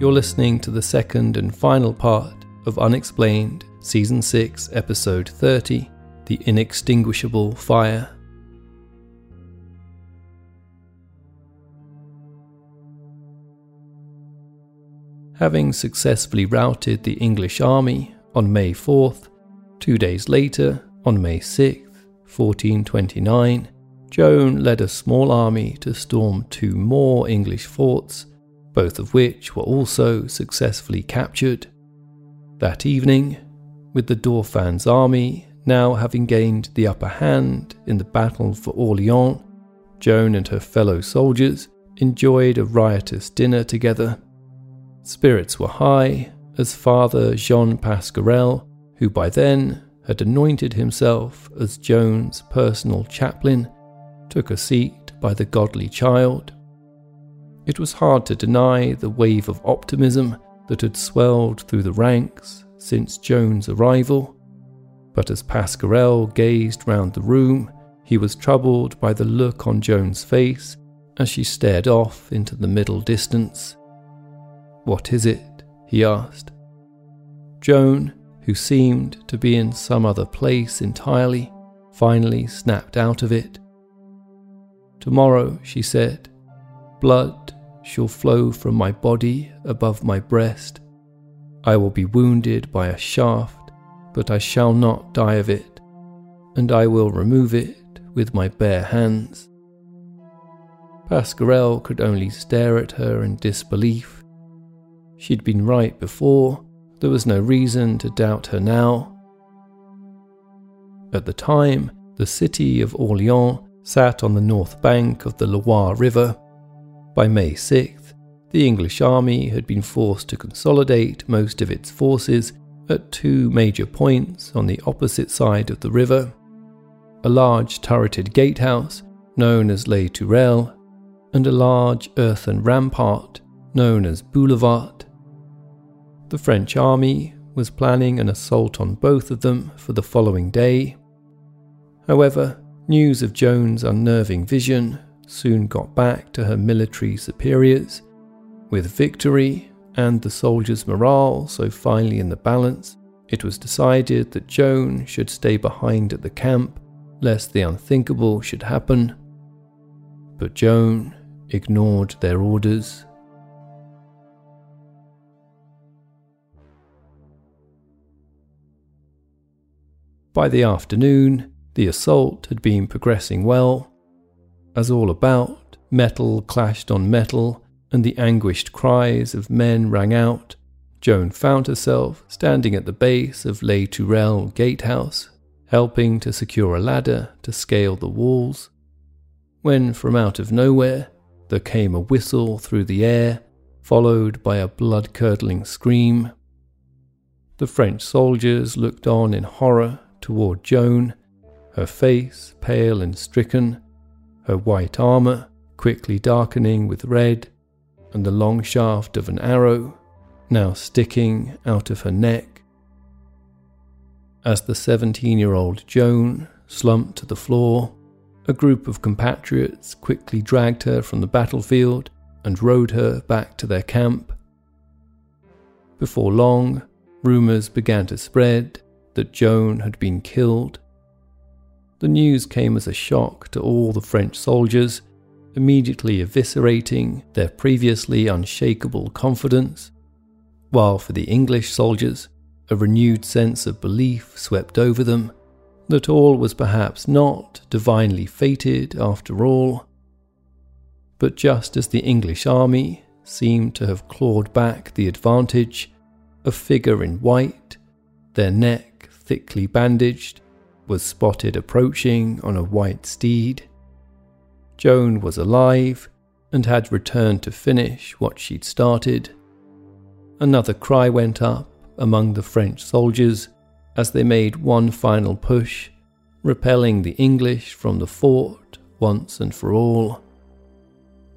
You're listening to the second and final part of Unexplained, Season 6, Episode 30 The Inextinguishable Fire. Having successfully routed the English army on May 4th, two days later, on May 6th, 1429, Joan led a small army to storm two more English forts, both of which were also successfully captured. That evening, with the Dauphin's army now having gained the upper hand in the battle for Orleans, Joan and her fellow soldiers enjoyed a riotous dinner together. Spirits were high as Father Jean Pasquerel, who by then had anointed himself as Joan's personal chaplain, took a seat by the godly child. It was hard to deny the wave of optimism that had swelled through the ranks since Joan's arrival, but as Pasquerel gazed round the room, he was troubled by the look on Joan's face as she stared off into the middle distance. What is it? He asked. Joan, who seemed to be in some other place entirely, finally snapped out of it. Tomorrow, she said, blood shall flow from my body above my breast. I will be wounded by a shaft, but I shall not die of it, and I will remove it with my bare hands. Pasquerel could only stare at her in disbelief. She'd been right before, there was no reason to doubt her now. At the time, the city of Orleans sat on the north bank of the Loire River by May 6th, the English army had been forced to consolidate most of its forces at two major points on the opposite side of the river a large turreted gatehouse known as Les Tourelles, and a large earthen rampart known as Boulevard. The French army was planning an assault on both of them for the following day. However, news of Joan's unnerving vision soon got back to her military superiors. With victory and the soldiers' morale so finely in the balance, it was decided that Joan should stay behind at the camp lest the unthinkable should happen. But Joan ignored their orders. By the afternoon, the assault had been progressing well, as all about, metal clashed on metal, and the anguished cries of men rang out, Joan found herself standing at the base of Les Tourelles gatehouse, helping to secure a ladder to scale the walls. When from out of nowhere there came a whistle through the air, followed by a blood curdling scream. The French soldiers looked on in horror toward Joan, her face pale and stricken, her white armour quickly darkening with red, and the long shaft of an arrow now sticking out of her neck. As the 17 year old Joan slumped to the floor, a group of compatriots quickly dragged her from the battlefield and rode her back to their camp. Before long, rumours began to spread that Joan had been killed. The news came as a shock to all the French soldiers, immediately eviscerating their previously unshakable confidence, while for the English soldiers, a renewed sense of belief swept over them that all was perhaps not divinely fated after all. But just as the English army seemed to have clawed back the advantage, a figure in white, their neck thickly bandaged, was spotted approaching on a white steed. Joan was alive and had returned to finish what she'd started. Another cry went up among the French soldiers as they made one final push, repelling the English from the fort once and for all.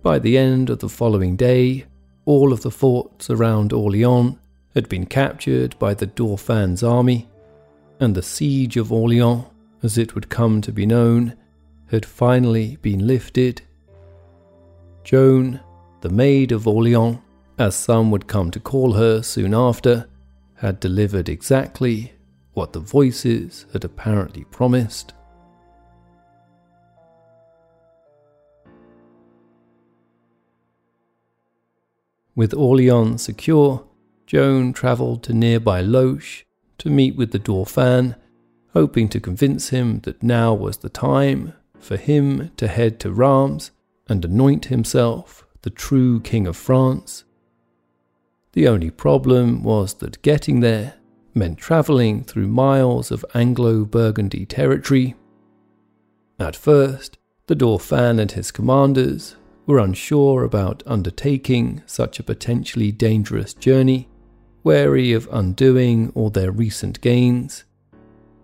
By the end of the following day, all of the forts around Orleans had been captured by the Dauphin's army, and the siege of Orleans, as it would come to be known, had finally been lifted. Joan, the Maid of Orleans, as some would come to call her soon after, had delivered exactly what the voices had apparently promised. With Orleans secure, Joan travelled to nearby Loches to meet with the Dauphin, hoping to convince him that now was the time for him to head to Reims and anoint himself the true King of France. The only problem was that getting there meant travelling through miles of Anglo Burgundy territory. At first, the Dauphin and his commanders were unsure about undertaking such a potentially dangerous journey, wary of undoing all their recent gains.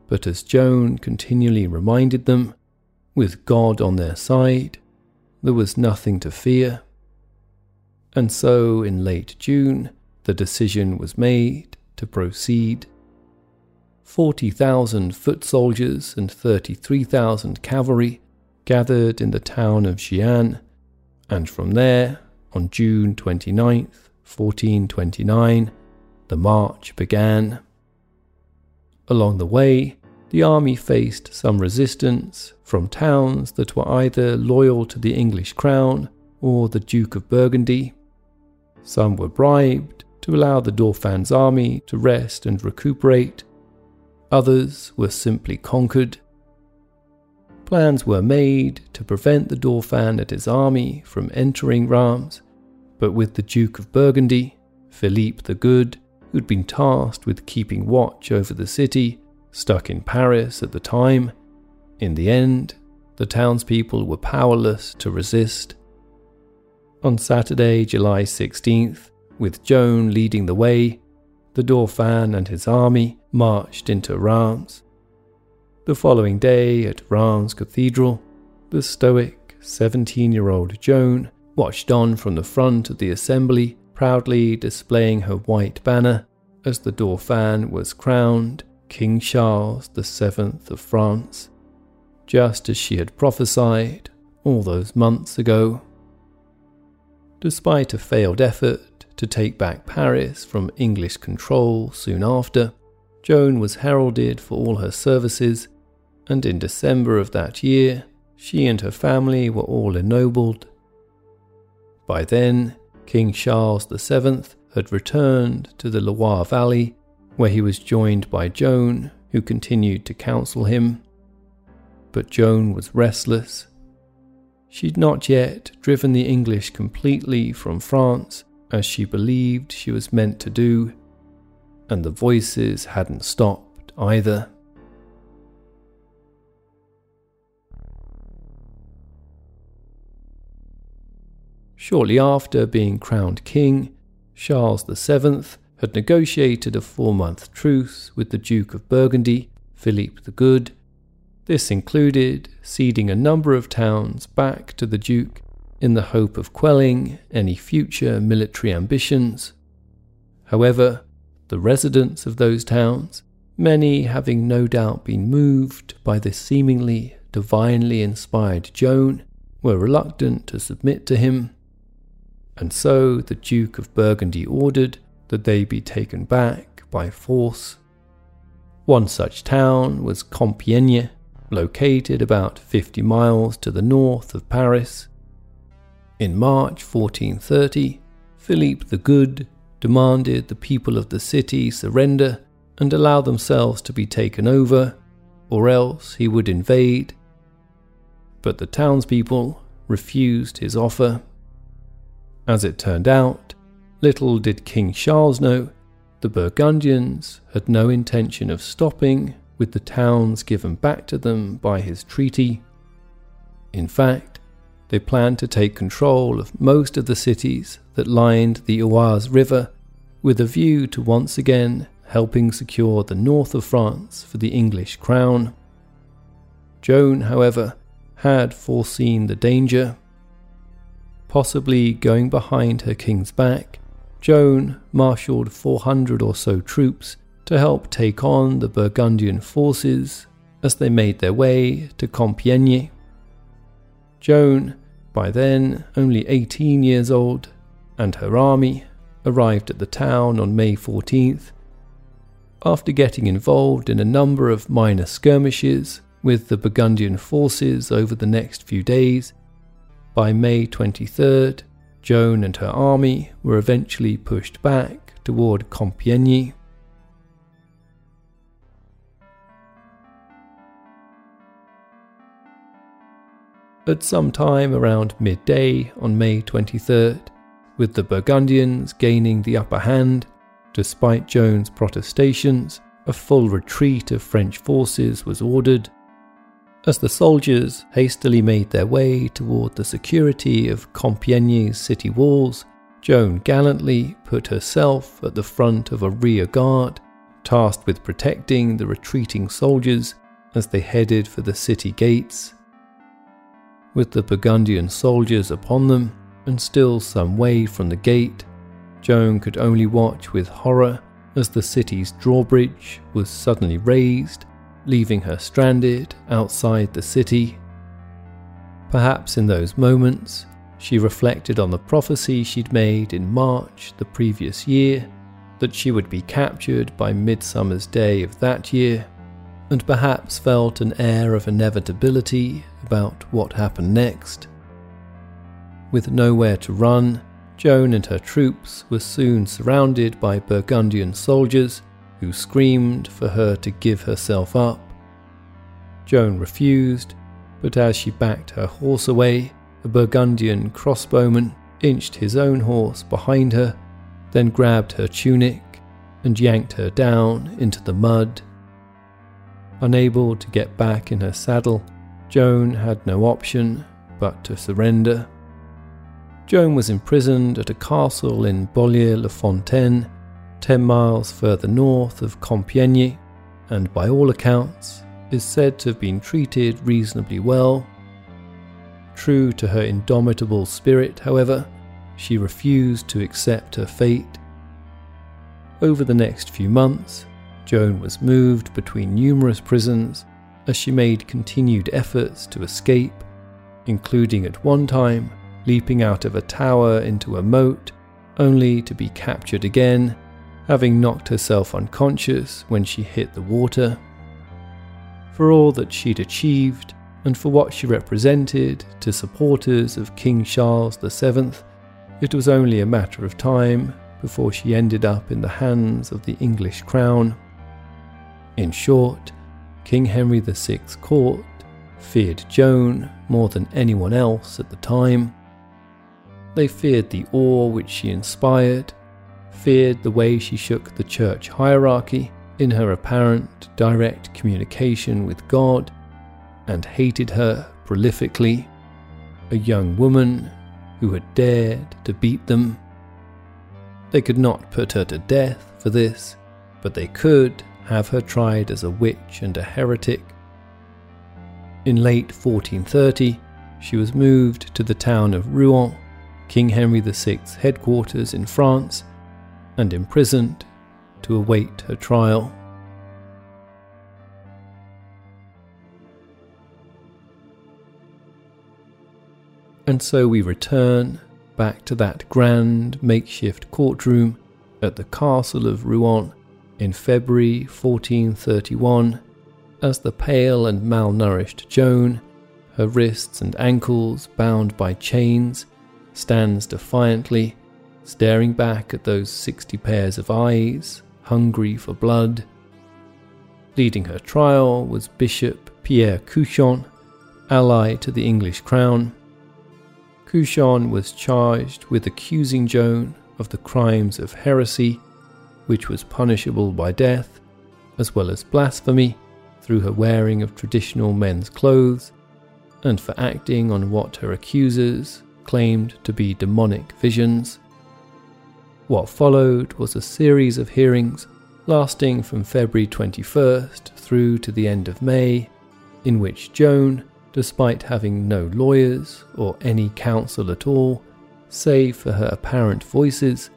But as Joan continually reminded them, with God on their side, there was nothing to fear. And so, in late June, the decision was made to proceed. 40,000 foot soldiers and 33,000 cavalry gathered in the town of Gien, and from there, on June 29, 1429, the march began. Along the way, the army faced some resistance from towns that were either loyal to the English crown or the Duke of Burgundy. Some were bribed to allow the Dauphin's army to rest and recuperate, others were simply conquered. Plans were made to prevent the Dauphin and his army from entering Reims, but with the Duke of Burgundy, Philippe the Good, who'd been tasked with keeping watch over the city, stuck in Paris at the time, in the end, the townspeople were powerless to resist. On Saturday, July 16th, with Joan leading the way, the Dauphin and his army marched into Reims. The following day at Reims Cathedral, the stoic 17 year old Joan watched on from the front of the assembly, proudly displaying her white banner as the Dauphin was crowned King Charles VII of France, just as she had prophesied all those months ago. Despite a failed effort to take back Paris from English control soon after, Joan was heralded for all her services, and in December of that year, she and her family were all ennobled. By then, King Charles VII had returned to the Loire Valley, where he was joined by Joan, who continued to counsel him. But Joan was restless. She'd not yet driven the English completely from France, as she believed she was meant to do and the voices hadn't stopped either. Shortly after being crowned king, Charles VII had negotiated a four month truce with the Duke of Burgundy, Philippe the Good. This included ceding a number of towns back to the Duke in the hope of quelling any future military ambitions. However, the residents of those towns, many having no doubt been moved by this seemingly divinely inspired Joan, were reluctant to submit to him, and so the Duke of Burgundy ordered that they be taken back by force. One such town was Compiègne, located about 50 miles to the north of Paris. In March 1430, Philippe the Good demanded the people of the city surrender and allow themselves to be taken over, or else he would invade. But the townspeople refused his offer. As it turned out, little did King Charles know the Burgundians had no intention of stopping with the towns given back to them by his treaty. In fact, they planned to take control of most of the cities that lined the Oise River with a view to once again helping secure the north of France for the English crown. Joan, however, had foreseen the danger. Possibly going behind her king's back, Joan marshalled 400 or so troops to help take on the Burgundian forces as they made their way to Compiègne. Joan, by then only 18 years old, and her army arrived at the town on May 14th. After getting involved in a number of minor skirmishes with the Burgundian forces over the next few days, by May 23rd, Joan and her army were eventually pushed back toward Compiègne. At some time around midday on May 23rd, with the Burgundians gaining the upper hand, despite Joan's protestations, a full retreat of French forces was ordered. As the soldiers hastily made their way toward the security of Compiègne's city walls, Joan gallantly put herself at the front of a rear guard, tasked with protecting the retreating soldiers as they headed for the city gates. With the Burgundian soldiers upon them, and still some way from the gate, Joan could only watch with horror as the city's drawbridge was suddenly raised, leaving her stranded outside the city. Perhaps in those moments, she reflected on the prophecy she'd made in March the previous year that she would be captured by Midsummer's Day of that year, and perhaps felt an air of inevitability about what happened next. With nowhere to run, Joan and her troops were soon surrounded by Burgundian soldiers who screamed for her to give herself up. Joan refused, but as she backed her horse away, a Burgundian crossbowman inched his own horse behind her, then grabbed her tunic and yanked her down into the mud. Unable to get back in her saddle, Joan had no option but to surrender. Joan was imprisoned at a castle in Beaulieu-les-Fontaines, 10 miles further north of Compiègne, and by all accounts is said to have been treated reasonably well. True to her indomitable spirit, however, she refused to accept her fate. Over the next few months, Joan was moved between numerous prisons as she made continued efforts to escape, including at one time leaping out of a tower into a moat, only to be captured again, having knocked herself unconscious when she hit the water. For all that she'd achieved, and for what she represented to supporters of King Charles VII, it was only a matter of time before she ended up in the hands of the English crown. In short, King Henry VI's court feared Joan more than anyone else at the time. They feared the awe which she inspired, feared the way she shook the church hierarchy in her apparent direct communication with God, and hated her prolifically, a young woman who had dared to beat them. They could not put her to death for this, but they could have her tried as a witch and a heretic. In late 1430, she was moved to the town of Rouen, King Henry VI's headquarters in France, and imprisoned to await her trial. And so we return back to that grand makeshift courtroom at the castle of Rouen in February 1431 as the pale and malnourished Joan, her wrists and ankles bound by chains, stands defiantly, staring back at those sixty pairs of eyes, hungry for blood. Leading her trial was Bishop Pierre Cauchon, ally to the English crown. Cauchon was charged with accusing Joan of the crimes of heresy, which was punishable by death, as well as blasphemy through her wearing of traditional men's clothes, and for acting on what her accusers claimed to be demonic visions. What followed was a series of hearings lasting from February 21st through to the end of May, in which Joan despite having no lawyers or any counsel at all, save for her apparent voices,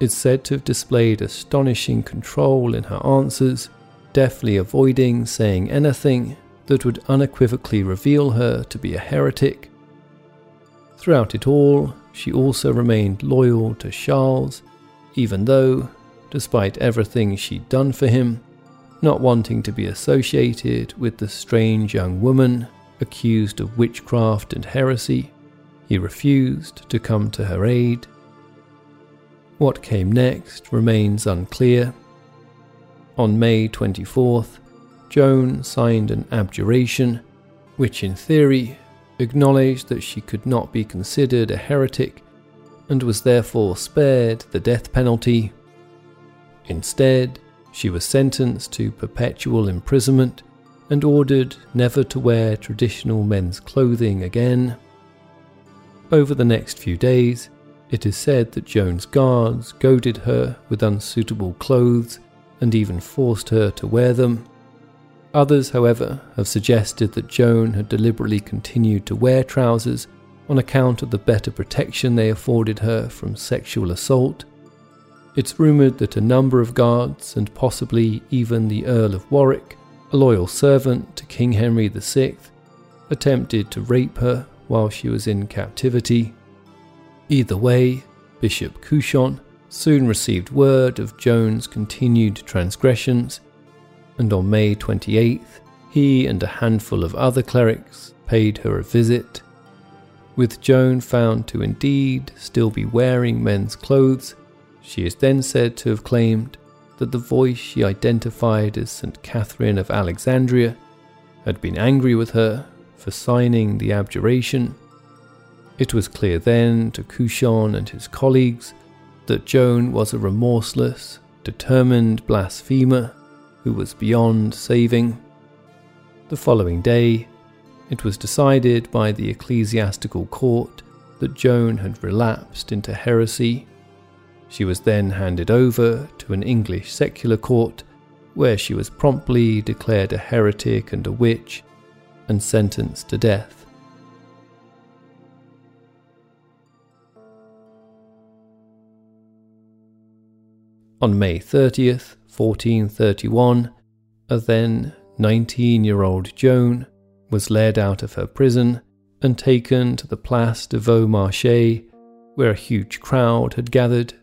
is said to have displayed astonishing control in her answers, deftly avoiding saying anything that would unequivocally reveal her to be a heretic. Throughout it all, she also remained loyal to Charles, even though, despite everything she'd done for him, not wanting to be associated with the strange young woman accused of witchcraft and heresy, he refused to come to her aid. What came next remains unclear. On May 24th, Joan signed an abjuration, which in theory acknowledged that she could not be considered a heretic and was therefore spared the death penalty. Instead, she was sentenced to perpetual imprisonment and ordered never to wear traditional men's clothing again. Over the next few days, it is said that Joan's guards goaded her with unsuitable clothes and even forced her to wear them. Others, however, have suggested that Joan had deliberately continued to wear trousers on account of the better protection they afforded her from sexual assault. It's rumoured that a number of guards, and possibly even the Earl of Warwick, a loyal servant to King Henry VI, attempted to rape her while she was in captivity. Either way, Bishop Cauchon soon received word of Joan's continued transgressions, and on May 28th, he and a handful of other clerics paid her a visit. With Joan found to indeed still be wearing men's clothes, she is then said to have claimed that the voice she identified as St. Catherine of Alexandria had been angry with her for signing the abjuration. It was clear then to Cauchon and his colleagues that Joan was a remorseless, determined blasphemer who was beyond saving. The following day, it was decided by the ecclesiastical court that Joan had relapsed into heresy she was then handed over to an English secular court, where she was promptly declared a heretic and a witch and sentenced to death. On May 30th, 1431, a then 19 year old Joan was led out of her prison and taken to the Place de Vieux-Marché, where a huge crowd had gathered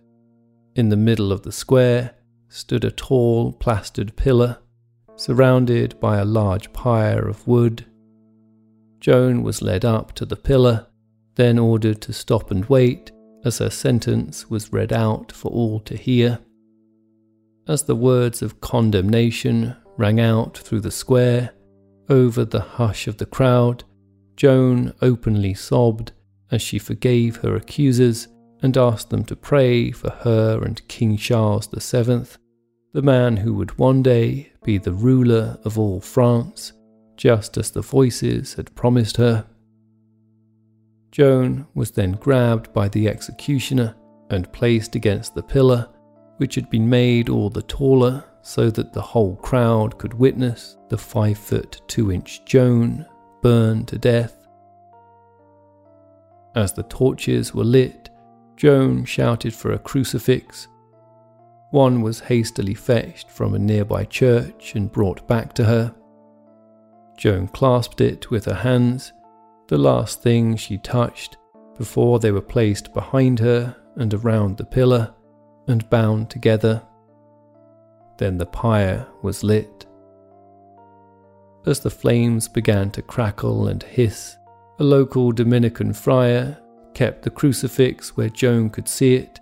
in the middle of the square stood a tall plastered pillar, surrounded by a large pyre of wood. Joan was led up to the pillar, then ordered to stop and wait as her sentence was read out for all to hear. As the words of condemnation rang out through the square, over the hush of the crowd, Joan openly sobbed as she forgave her accusers and asked them to pray for her and King Charles VII, the man who would one day be the ruler of all France, just as the voices had promised her. Joan was then grabbed by the executioner and placed against the pillar, which had been made all the taller so that the whole crowd could witness the 5 foot 2 inch Joan burn to death. As the torches were lit, Joan shouted for a crucifix. One was hastily fetched from a nearby church and brought back to her. Joan clasped it with her hands, the last thing she touched before they were placed behind her and around the pillar and bound together. Then the pyre was lit. As the flames began to crackle and hiss, a local Dominican friar kept the crucifix where Joan could see it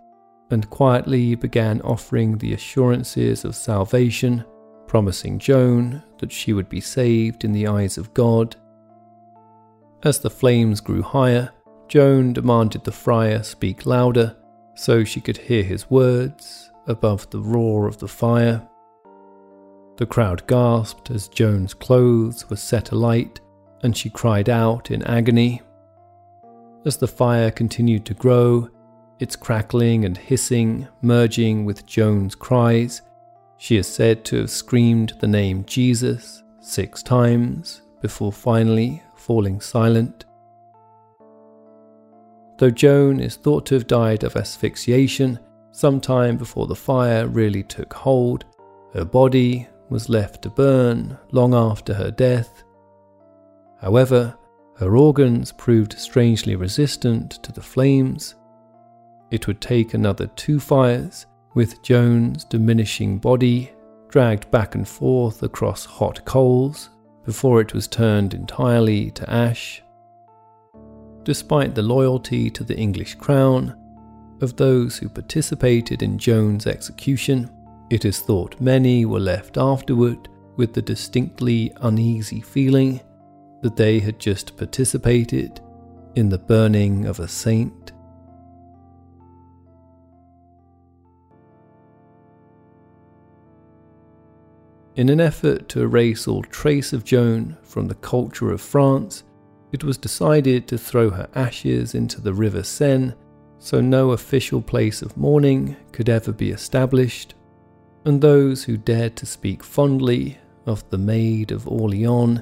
and quietly began offering the assurances of salvation, promising Joan that she would be saved in the eyes of God. As the flames grew higher, Joan demanded the friar speak louder so she could hear his words above the roar of the fire. The crowd gasped as Joan's clothes were set alight and she cried out in agony. As the fire continued to grow, its crackling and hissing merging with Joan's cries, she is said to have screamed the name Jesus six times before finally falling silent. Though Joan is thought to have died of asphyxiation sometime before the fire really took hold, her body was left to burn long after her death. However, her organs proved strangely resistant to the flames. It would take another two fires, with Joan's diminishing body dragged back and forth across hot coals before it was turned entirely to ash. Despite the loyalty to the English crown of those who participated in Joan's execution, it is thought many were left afterward with the distinctly uneasy feeling that they had just participated in the burning of a saint. In an effort to erase all trace of Joan from the culture of France, it was decided to throw her ashes into the River Seine so no official place of mourning could ever be established, and those who dared to speak fondly of the Maid of Orleans,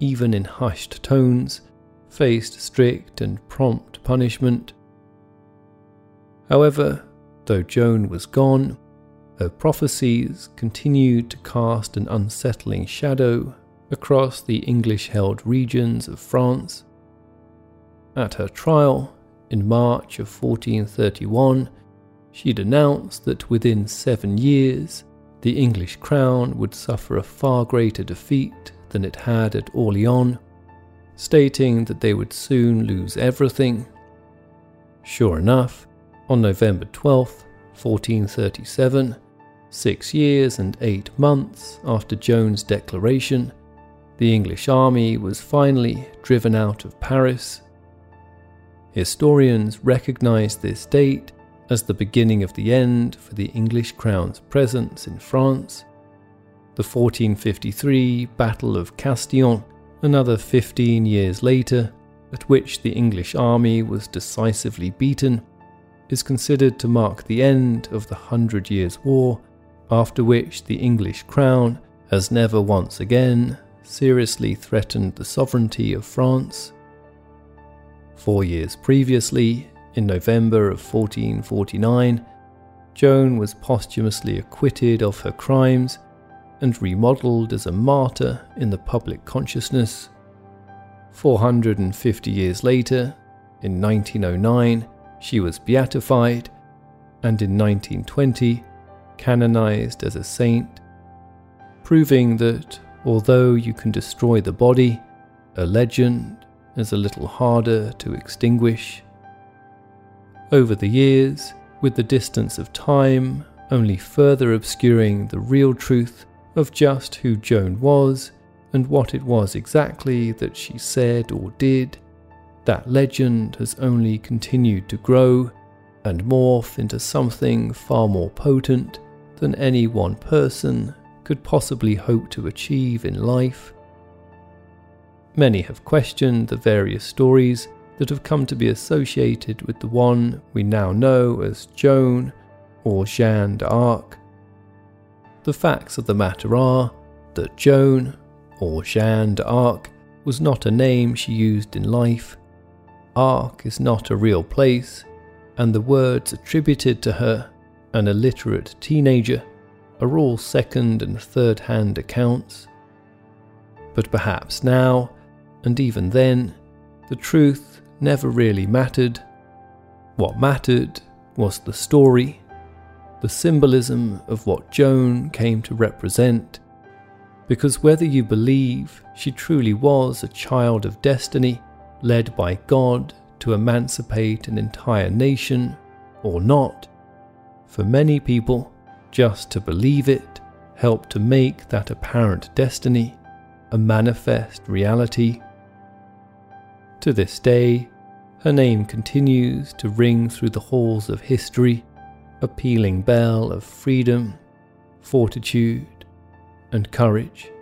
even in hushed tones, faced strict and prompt punishment. However, though Joan was gone, her prophecies continued to cast an unsettling shadow across the English held regions of France. At her trial, in March of 1431, she'd announced that within seven years, the English crown would suffer a far greater defeat than it had at Orleans, stating that they would soon lose everything. Sure enough, on November 12, 1437, six years and eight months after Joan's declaration, the English army was finally driven out of Paris. Historians recognize this date as the beginning of the end for the English crown's presence in France. The 1453 Battle of Castillon, another 15 years later, at which the English army was decisively beaten, is considered to mark the end of the Hundred Years' War, after which the English crown has never once again seriously threatened the sovereignty of France. Four years previously, in November of 1449, Joan was posthumously acquitted of her crimes and remodeled as a martyr in the public consciousness. 450 years later, in 1909, she was beatified, and in 1920, canonized as a saint, proving that Although you can destroy the body, a legend is a little harder to extinguish. Over the years, with the distance of time only further obscuring the real truth of just who Joan was and what it was exactly that she said or did, that legend has only continued to grow and morph into something far more potent than any one person could possibly hope to achieve in life. Many have questioned the various stories that have come to be associated with the one we now know as Joan or Jeanne d'Arc. The facts of the matter are that Joan or Jeanne d'Arc was not a name she used in life. Arc is not a real place, and the words attributed to her, an illiterate teenager, are all second and third hand accounts. But perhaps now, and even then, the truth never really mattered. What mattered was the story, the symbolism of what Joan came to represent. Because whether you believe she truly was a child of destiny, led by God to emancipate an entire nation, or not, for many people, just to believe it helped to make that apparent destiny a manifest reality. To this day, her name continues to ring through the halls of history, a pealing bell of freedom, fortitude, and courage.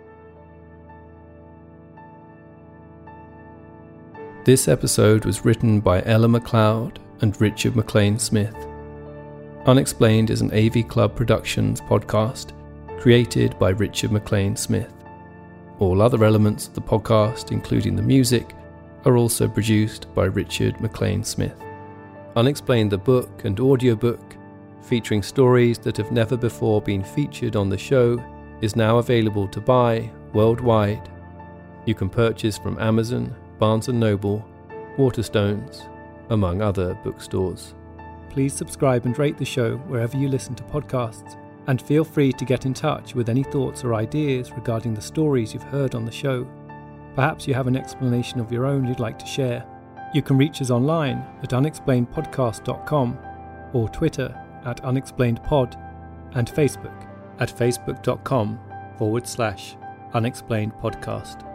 This episode was written by Ella McLeod and Richard MacLean Smith. Unexplained is an AV Club Productions podcast created by Richard MacLean Smith. All other elements of the podcast, including the music, are also produced by Richard MacLean Smith. Unexplained the book and audiobook, featuring stories that have never before been featured on the show, is now available to buy worldwide. You can purchase from Amazon, Barnes & Noble, Waterstones, among other bookstores. Please subscribe and rate the show wherever you listen to podcasts, and feel free to get in touch with any thoughts or ideas regarding the stories you've heard on the show. Perhaps you have an explanation of your own you'd like to share. You can reach us online at unexplainedpodcast.com or Twitter at unexplainedpod and Facebook at facebook.com forward slash unexplainedpodcast.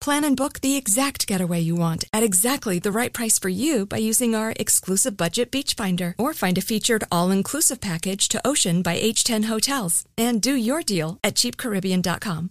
Plan and book the exact getaway you want at exactly the right price for you by using our exclusive budget beach finder or find a featured all-inclusive package to Ocean by H10 Hotels and do your deal at cheapcaribbean.com.